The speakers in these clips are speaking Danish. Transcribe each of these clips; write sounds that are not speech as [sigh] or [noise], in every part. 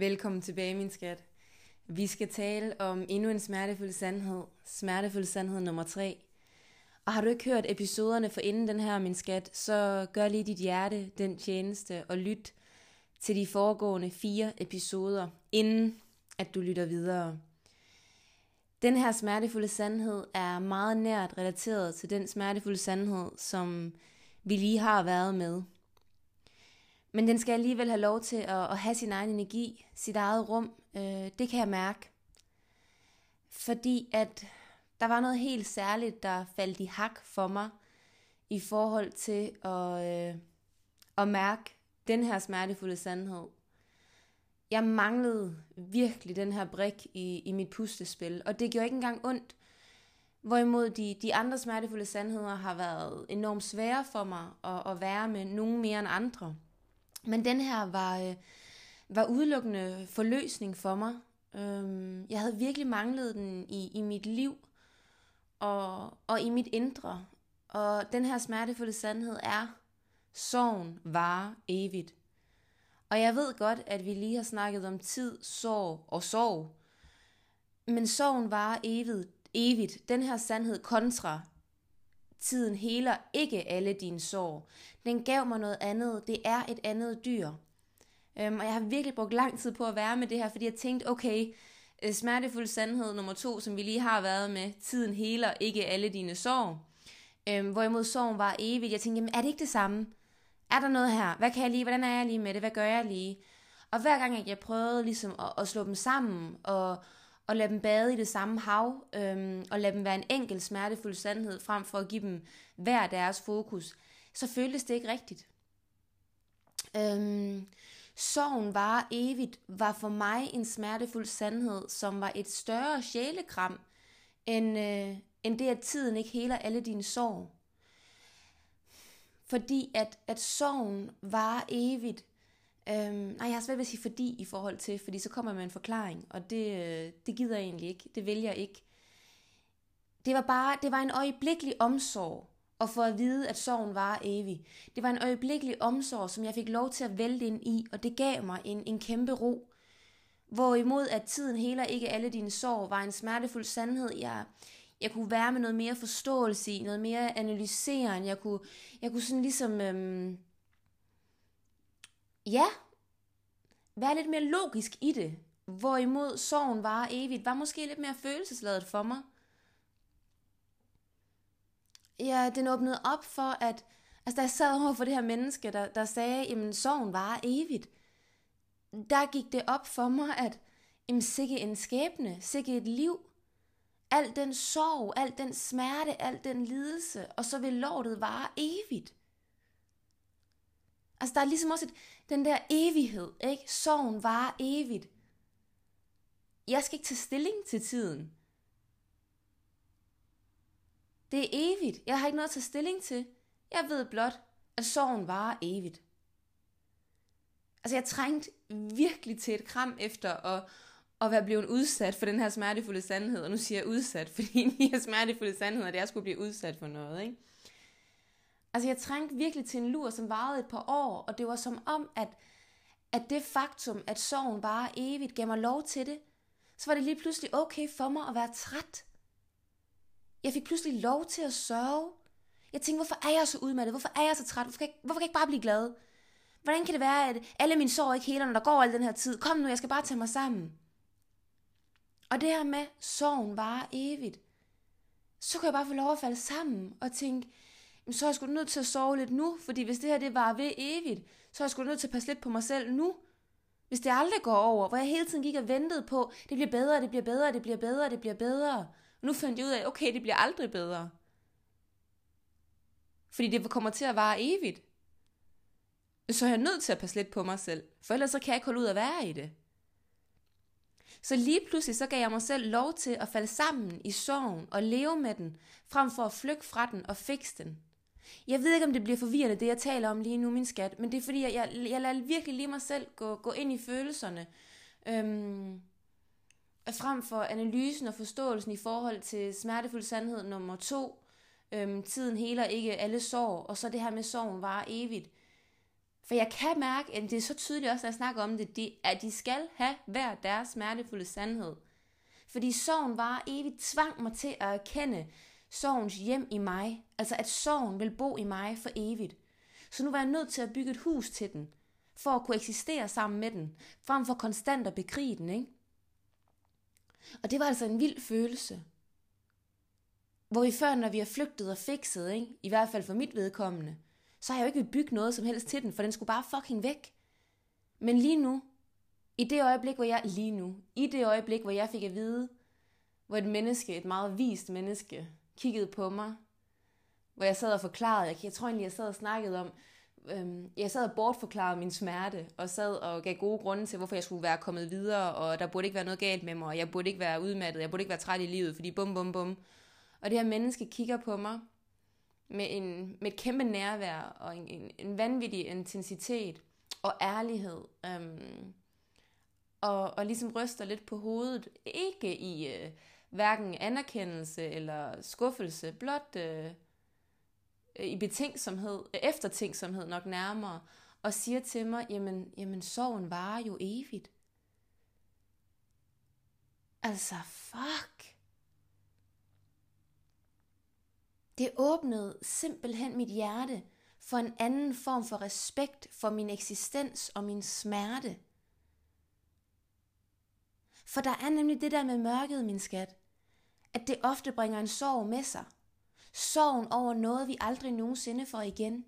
Velkommen tilbage, min skat. Vi skal tale om endnu en smertefuld sandhed. Smertefuld sandhed nummer 3. Og har du ikke hørt episoderne for inden den her, min skat, så gør lige dit hjerte den tjeneste og lyt til de foregående fire episoder, inden at du lytter videre. Den her smertefulde sandhed er meget nært relateret til den smertefulde sandhed, som vi lige har været med. Men den skal alligevel have lov til at, at have sin egen energi, sit eget rum. Øh, det kan jeg mærke. Fordi at der var noget helt særligt, der faldt i hak for mig i forhold til at, øh, at mærke den her smertefulde sandhed. Jeg manglede virkelig den her brik i, i mit pustespil, og det gjorde ikke engang ondt. Hvorimod de, de andre smertefulde sandheder har været enormt svære for mig at, at være med, nogen mere end andre. Men den her var, øh, var udelukkende forløsning for mig. Øhm, jeg havde virkelig manglet den i, i mit liv og, og i mit indre. Og den her smertefulde sandhed er, sorgen varer evigt. Og jeg ved godt, at vi lige har snakket om tid, sorg og sorg. Men sorgen varer evigt. evigt. Den her sandhed kontra tiden heler ikke alle dine sår. Den gav mig noget andet. Det er et andet dyr. Øhm, og jeg har virkelig brugt lang tid på at være med det her, fordi jeg tænkte, okay, øh, smertefuld sandhed nummer to, som vi lige har været med, tiden heler ikke alle dine sår. Øhm, hvorimod sorgen var evigt. Jeg tænkte, jamen er det ikke det samme? Er der noget her? Hvad kan jeg lige? Hvordan er jeg lige med det? Hvad gør jeg lige? Og hver gang jeg prøvede ligesom at, at slå dem sammen og, og lade dem bade i det samme hav, øhm, og lade dem være en enkelt smertefuld sandhed, frem for at give dem hver deres fokus, så føltes det ikke rigtigt. Øhm, sorgen var evigt, var for mig en smertefuld sandhed, som var et større sjælekram, end, øh, end det, at tiden ikke heler alle dine sorg. Fordi at, at sorgen var evigt, Øhm, nej, jeg har svært ved at sige fordi i forhold til, fordi så kommer man en forklaring, og det, øh, det gider jeg egentlig ikke. Det vil jeg ikke. Det var bare, det var en øjeblikkelig omsorg, og for at vide, at sorgen var evig. Det var en øjeblikkelig omsorg, som jeg fik lov til at vælte ind i, og det gav mig en, en kæmpe ro. Hvorimod at tiden heler ikke alle dine sår, var en smertefuld sandhed, jeg, jeg kunne være med noget mere forståelse i, noget mere analyseren. Jeg kunne, jeg kunne sådan ligesom... Øhm, ja, være lidt mere logisk i det. Hvorimod sorgen var evigt, var måske lidt mere følelsesladet for mig. Ja, den åbnede op for, at altså, da jeg sad over for det her menneske, der, der sagde, at sorgen var evigt, der gik det op for mig, at jamen, sikke en skæbne, sikke et liv, al den sorg, al den smerte, al den lidelse, og så vil lortet vare evigt. Altså der er ligesom også et, den der evighed, ikke? Sorgen var evigt. Jeg skal ikke tage stilling til tiden. Det er evigt. Jeg har ikke noget at tage stilling til. Jeg ved blot, at sorgen var evigt. Altså jeg trængte virkelig til et kram efter at, at være blevet udsat for den her smertefulde sandhed. Og nu siger jeg udsat, [laughs] fordi de her smertefulde sandheder, det er at jeg skulle blive udsat for noget. Ikke? Altså jeg trængte virkelig til en lur, som varede et par år, og det var som om, at, at det faktum, at sorgen bare evigt gav mig lov til det, så var det lige pludselig okay for mig at være træt. Jeg fik pludselig lov til at sørge. Jeg tænkte, hvorfor er jeg så udmattet? Hvorfor er jeg så træt? Hvorfor kan jeg, hvorfor kan jeg ikke bare blive glad? Hvordan kan det være, at alle mine sår ikke heler, når der går al den her tid? Kom nu, jeg skal bare tage mig sammen. Og det her med, sorgen var evigt. Så kunne jeg bare få lov at falde sammen og tænke, så er jeg sgu nødt til at sove lidt nu, fordi hvis det her det var ved evigt, så er jeg sgu nødt til at passe lidt på mig selv nu. Hvis det aldrig går over, hvor jeg hele tiden gik og ventede på, det bliver bedre, det bliver bedre, det bliver bedre, det bliver bedre. Og nu fandt jeg ud af, okay, det bliver aldrig bedre. Fordi det kommer til at vare evigt. Så er jeg nødt til at passe lidt på mig selv, for ellers så kan jeg ikke holde ud at være i det. Så lige pludselig så gav jeg mig selv lov til at falde sammen i sorgen og leve med den, frem for at flygte fra den og fikse den. Jeg ved ikke, om det bliver forvirrende, det jeg taler om lige nu, min skat, men det er fordi, jeg, jeg, jeg lader virkelig lige mig selv gå, gå ind i følelserne. Øhm, frem for analysen og forståelsen i forhold til smertefuld sandhed nummer to. Øhm, tiden heler ikke alle sår, og så det her med sorgen var evigt. For jeg kan mærke, at det er så tydeligt også, når jeg snakker om det, de, at de skal have hver deres smertefulde sandhed. Fordi sorgen var evigt tvang mig til at erkende sorgens hjem i mig. Altså at sorgen vil bo i mig for evigt. Så nu var jeg nødt til at bygge et hus til den, for at kunne eksistere sammen med den, frem for konstant at bekrige den, ikke? Og det var altså en vild følelse. Hvor vi før, når vi har flygtet og fikset, ikke? i hvert fald for mit vedkommende, så har jeg jo ikke bygget noget som helst til den, for den skulle bare fucking væk. Men lige nu, i det øjeblik, hvor jeg, lige nu, i det øjeblik, hvor jeg fik at vide, hvor et menneske, et meget vist menneske, kiggede på mig, hvor jeg sad og forklarede, jeg, jeg tror egentlig, jeg sad og snakkede om, øhm, jeg sad og bortforklarede min smerte, og sad og gav gode grunde til, hvorfor jeg skulle være kommet videre, og der burde ikke være noget galt med mig, og jeg burde ikke være udmattet, jeg burde ikke være træt i livet, fordi bum, bum, bum. Og det her menneske kigger på mig med, en, med et kæmpe nærvær, og en, en, en vanvittig intensitet, og ærlighed, øhm, og, og ligesom ryster lidt på hovedet, ikke i øh, hverken anerkendelse eller skuffelse, blot... Øh, øh i betænksomhed, øh, eftertænksomhed nok nærmere, og siger til mig, jamen, jamen sorgen varer jo evigt. Altså, fuck. Det åbnede simpelthen mit hjerte for en anden form for respekt for min eksistens og min smerte. For der er nemlig det der med mørket, min skat, at det ofte bringer en sorg med sig – Sorgen over noget, vi aldrig nogensinde får igen.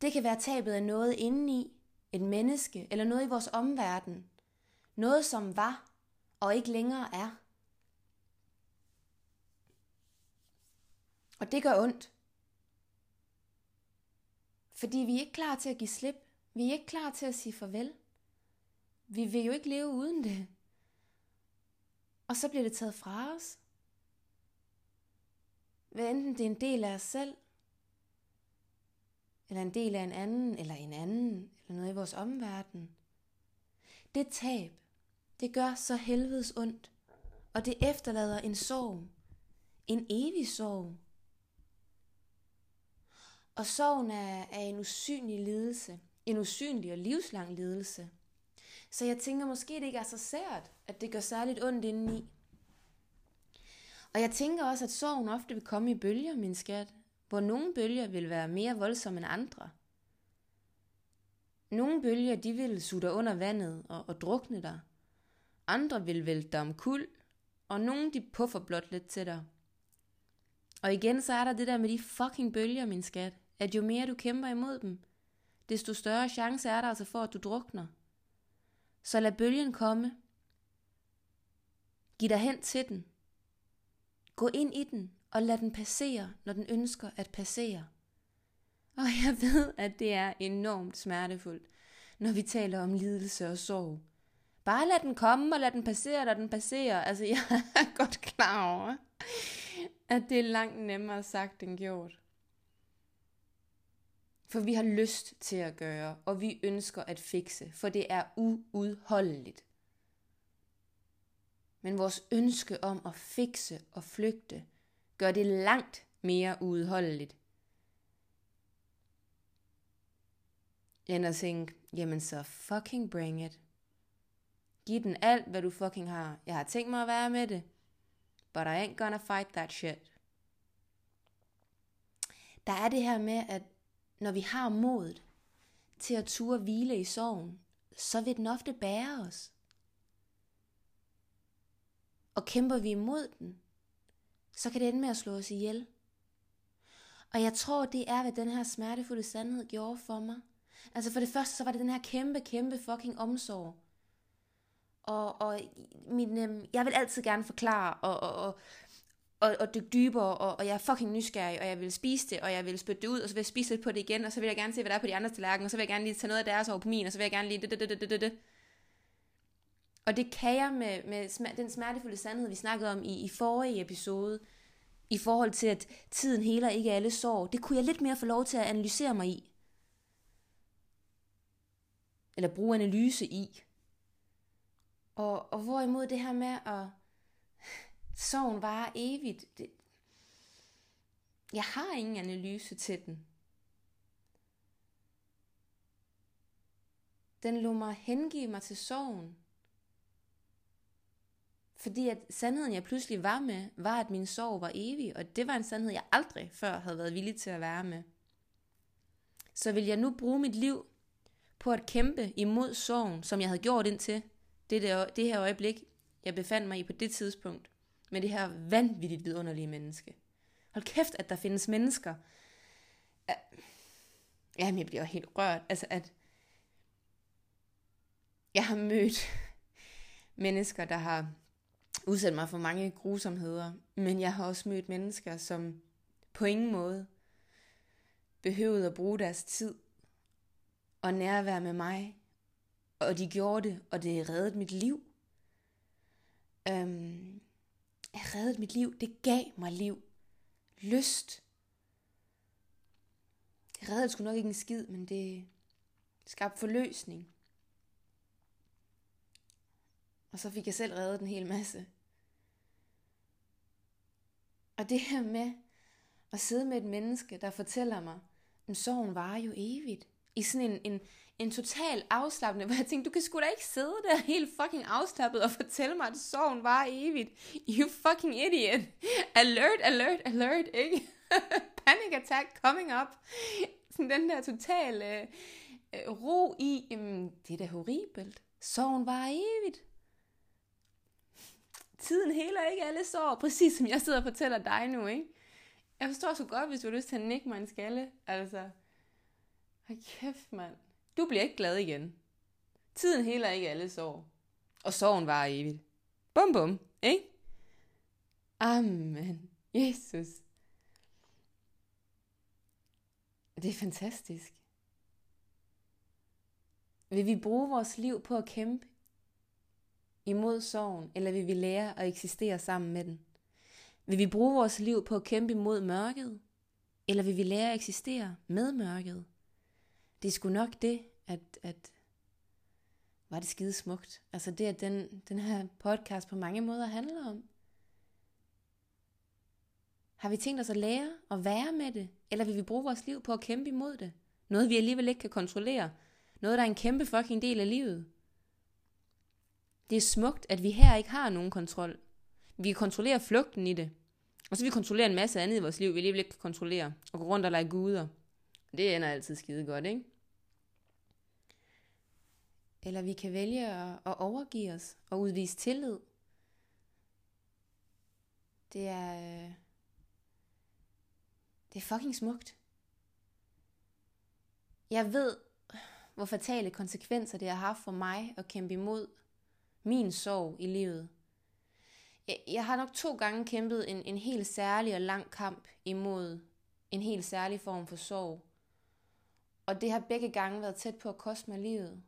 Det kan være tabet af noget indeni, et menneske eller noget i vores omverden. Noget, som var og ikke længere er. Og det gør ondt. Fordi vi er ikke klar til at give slip. Vi er ikke klar til at sige farvel. Vi vil jo ikke leve uden det. Og så bliver det taget fra os. Hvad enten det er en del af os selv, eller en del af en anden, eller en anden, eller noget i vores omverden. Det tab, det gør så helvedes ondt, og det efterlader en sorg, en evig sorg. Og sorgen er, er en usynlig lidelse, en usynlig og livslang lidelse. Så jeg tænker måske, det ikke er så sært, at det gør særligt ondt indeni. Og jeg tænker også, at sorgen ofte vil komme i bølger, min skat, hvor nogle bølger vil være mere voldsomme end andre. Nogle bølger, de vil suge dig under vandet og, og drukne dig. Andre vil vælte dig om kul, og nogle de puffer blot lidt til dig. Og igen så er der det der med de fucking bølger, min skat, at jo mere du kæmper imod dem, desto større chance er der altså for, at du drukner. Så lad bølgen komme. Giv dig hen til den. Gå ind i den og lad den passere, når den ønsker at passere. Og jeg ved, at det er enormt smertefuldt, når vi taler om lidelse og sorg. Bare lad den komme og lad den passere, når den passerer. Altså, jeg er godt klar over, at det er langt nemmere sagt end gjort. For vi har lyst til at gøre, og vi ønsker at fikse, for det er uudholdeligt. Men vores ønske om at fikse og flygte gør det langt mere uudholdeligt. End at tænke, jamen så fucking bring it. Giv den alt, hvad du fucking har. Jeg har tænkt mig at være med det. But I ain't gonna fight that shit. Der er det her med, at når vi har modet til at ture hvile i sorgen, så vil den ofte bære os. Og kæmper vi imod den, så kan det ende med at slå os ihjel. Og jeg tror, det er, hvad den her smertefulde sandhed gjorde for mig. Altså for det første, så var det den her kæmpe, kæmpe fucking omsorg. Og, og min, øhm, jeg vil altid gerne forklare, og, og, og, og, og dykke dybere, og, og jeg er fucking nysgerrig, og jeg vil spise det, og jeg vil spytte det ud, og så vil jeg spise lidt på det igen, og så vil jeg gerne se, hvad der er på de andre tallerkener, og så vil jeg gerne lige tage noget af deres over på min, og så vil jeg gerne lige det, det, det, det, det, det. Og det kan jeg med, med den smertefulde sandhed, vi snakkede om i, i forrige episode, i forhold til, at tiden heler ikke alle sår. Det kunne jeg lidt mere få lov til at analysere mig i. Eller bruge analyse i. Og, og hvorimod det her med at sorgen varer evigt, det, jeg har ingen analyse til den. Den lå mig hengive mig til sorgen. Fordi at sandheden, jeg pludselig var med, var, at min sorg var evig, og det var en sandhed, jeg aldrig før havde været villig til at være med. Så vil jeg nu bruge mit liv på at kæmpe imod sorgen, som jeg havde gjort indtil det, der, det her øjeblik, jeg befandt mig i på det tidspunkt, med det her vanvittigt vidunderlige menneske. Hold kæft, at der findes mennesker. Jamen, jeg bliver helt rørt. Altså, at jeg har mødt [laughs] mennesker, der har udsat mig for mange grusomheder, men jeg har også mødt mennesker, som på ingen måde behøvede at bruge deres tid og nærvær med mig, og de gjorde det, og det reddede mit liv. Øhm, jeg reddet mit liv, det gav mig liv, lyst. Det reddede sgu nok ikke en skid, men det skabte forløsning. Og så fik jeg selv reddet en hel masse. Og det her med at sidde med et menneske, der fortæller mig, at sorgen varer jo evigt. I sådan en, en, en total afslappende, [laughs] hvor jeg tænkte, du kan sgu da ikke sidde der helt fucking afslappet og fortælle mig, at sorgen var evigt. You fucking idiot. Alert, alert, alert, ikke? [laughs] Panic attack coming up. Sådan den der totale øh, øh, ro i, jamen, det er da horribelt. Sorgen var evigt. Tiden heler ikke alle sår, præcis som jeg sidder og fortæller dig nu, ikke? Jeg forstår så godt, hvis du har lyst til at nikke mig en skalle. Altså, hold kæft, mand. Du bliver ikke glad igen. Tiden heler ikke alle sår. Og sorgen var evigt. Bum bum, ikke? Amen. Jesus. Det er fantastisk. Vil vi bruge vores liv på at kæmpe imod sorgen, eller vil vi lære at eksistere sammen med den? Vil vi bruge vores liv på at kæmpe imod mørket, eller vil vi lære at eksistere med mørket? Det er sgu nok det, at, at var det skide smukt. Altså det, at den, den her podcast på mange måder handler om. Har vi tænkt os at lære at være med det, eller vil vi bruge vores liv på at kæmpe imod det? Noget vi alligevel ikke kan kontrollere. Noget, der er en kæmpe fucking del af livet. Det er smukt, at vi her ikke har nogen kontrol. Vi kan kontrollere flugten i det. Og så vi kontrollerer en masse andet i vores liv, vi alligevel ikke kan kontrollere. Og gå rundt og lege guder. Det ender altid skide godt, ikke? Eller vi kan vælge at, at overgive os og udvise tillid. Det er... Øh, det er fucking smukt. Jeg ved, hvor fatale konsekvenser det har haft for mig at kæmpe imod min sorg i livet. Jeg, jeg har nok to gange kæmpet en, en helt særlig og lang kamp imod en helt særlig form for sorg. Og det har begge gange været tæt på at koste mig livet.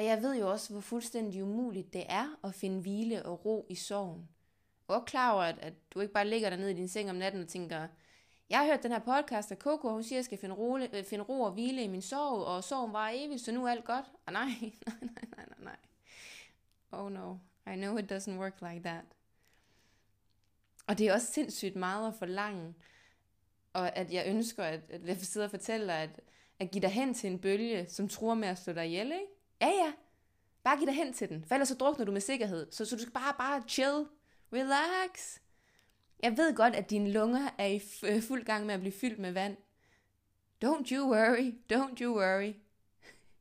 Og jeg ved jo også, hvor fuldstændig umuligt det er at finde hvile og ro i sorgen. Og er klar over, at, at du ikke bare ligger der nede i din seng om natten og tænker, jeg har hørt den her podcast af Coco, og hun siger, at jeg skal finde ro, øh, finde ro og hvile i min sorg, og sorgen var evigt, så nu er alt godt. Og nej, [laughs] nej, nej, nej, nej, nej. Oh no, I know it doesn't work like that. Og det er også sindssygt meget at forlange, og at jeg ønsker, at, at jeg sidder og fortæller, at, at give dig hen til en bølge, som tror med at slå dig ihjel, ikke? Ja, ja. Bare giv dig hen til den, for ellers så drukner du med sikkerhed. Så, så du skal bare, bare chill, relax. Jeg ved godt, at dine lunger er i øh, fuld gang med at blive fyldt med vand. Don't you worry, don't you worry.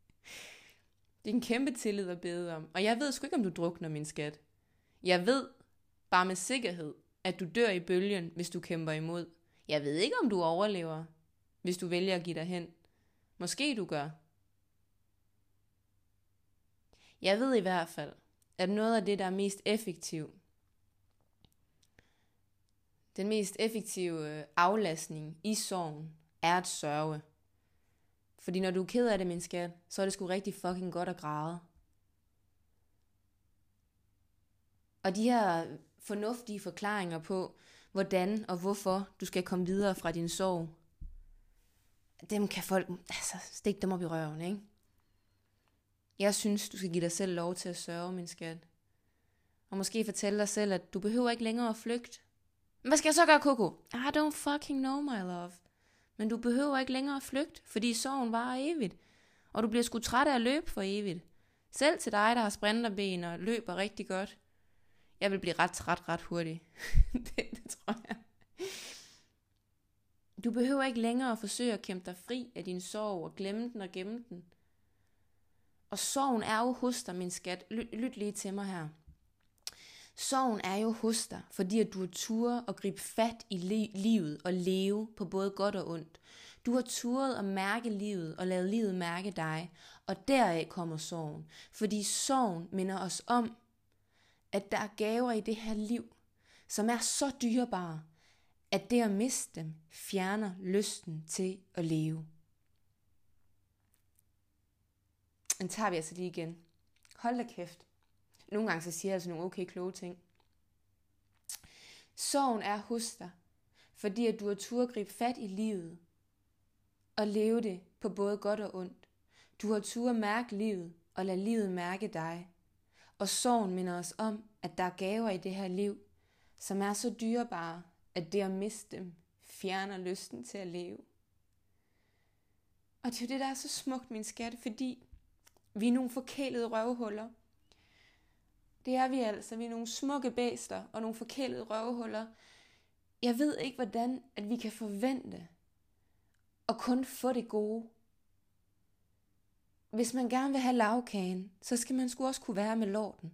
[laughs] Det er en kæmpe tillid at bede om. Og jeg ved sgu ikke, om du drukner, min skat. Jeg ved bare med sikkerhed, at du dør i bølgen, hvis du kæmper imod. Jeg ved ikke, om du overlever, hvis du vælger at give dig hen. Måske du gør. Jeg ved i hvert fald, at noget af det, der er mest effektivt, den mest effektive øh, aflastning i sorgen er at sørge. Fordi når du er ked af det, min skat, så er det sgu rigtig fucking godt at græde. Og de her fornuftige forklaringer på, hvordan og hvorfor du skal komme videre fra din sorg, dem kan folk altså, stikke dem op i røven, ikke? Jeg synes, du skal give dig selv lov til at sørge, min skat. Og måske fortælle dig selv, at du behøver ikke længere at flygte. Hvad skal jeg så gøre, Coco? I don't fucking know, my love. Men du behøver ikke længere at flygte, fordi sorgen varer evigt. Og du bliver sgu træt af at løbe for evigt. Selv til dig, der har sprinterben og løber rigtig godt. Jeg vil blive ret træt ret hurtigt. [laughs] det, det tror jeg. Du behøver ikke længere at forsøge at kæmpe dig fri af din sorg og glemme den og gemme den. Og sorgen er jo hos dig, min skat. Lyt, lyt lige til mig her. Sorgen er jo hos dig, fordi at du har turet og gribe fat i li- livet og leve på både godt og ondt. Du har turet at mærke livet og lade livet mærke dig, og deraf kommer sorgen. Fordi sorgen minder os om, at der er gaver i det her liv, som er så dyrebare, at det at miste dem fjerner lysten til at leve. Den tager vi altså lige igen. Hold da kæft. Nogle gange så siger jeg altså nogle okay kloge ting. Sorgen er hos dig, fordi at du har tur at gribe fat i livet og leve det på både godt og ondt. Du har tur at mærke livet og lade livet mærke dig. Og sorgen minder os om, at der er gaver i det her liv, som er så dyrebare, at det at miste dem fjerner lysten til at leve. Og det er jo det, der er så smukt, min skat, fordi vi er nogle forkælede røvhuller. Det er vi altså. Vi er nogle smukke bæster og nogle forkælede røvhuller. Jeg ved ikke, hvordan at vi kan forvente at kun få det gode. Hvis man gerne vil have lavkagen, så skal man sgu også kunne være med lorten.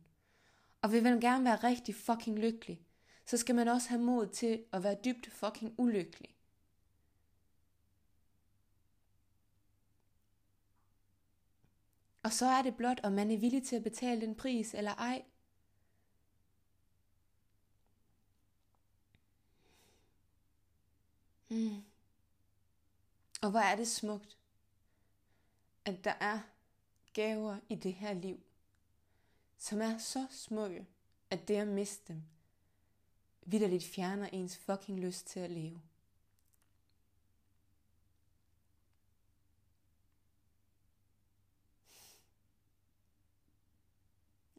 Og vil man gerne være rigtig fucking lykkelig, så skal man også have mod til at være dybt fucking ulykkelig. Og så er det blot, om man er villig til at betale den pris eller ej. Mm. Og hvor er det smukt, at der er gaver i det her liv, som er så smukke, at det at miste dem, vidderligt fjerner ens fucking lyst til at leve.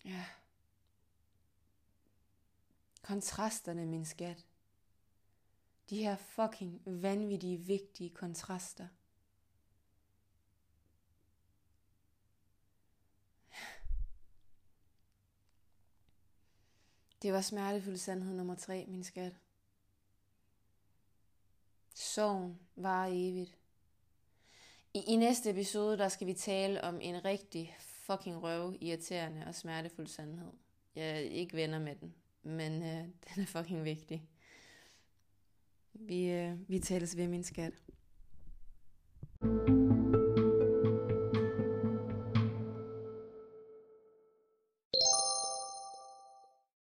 Ja. Kontrasterne, min skat. De her fucking vanvittige, vigtige kontraster. Det var smertefuld sandhed nummer tre, min skat. Sorgen var evigt. I, I næste episode, der skal vi tale om en rigtig fucking røv, irriterende og smertefuld sandhed. Jeg er ikke venner med den, men øh, [laughs] den er fucking vigtig. Vi, øh, vi tales ved, min skat. thank you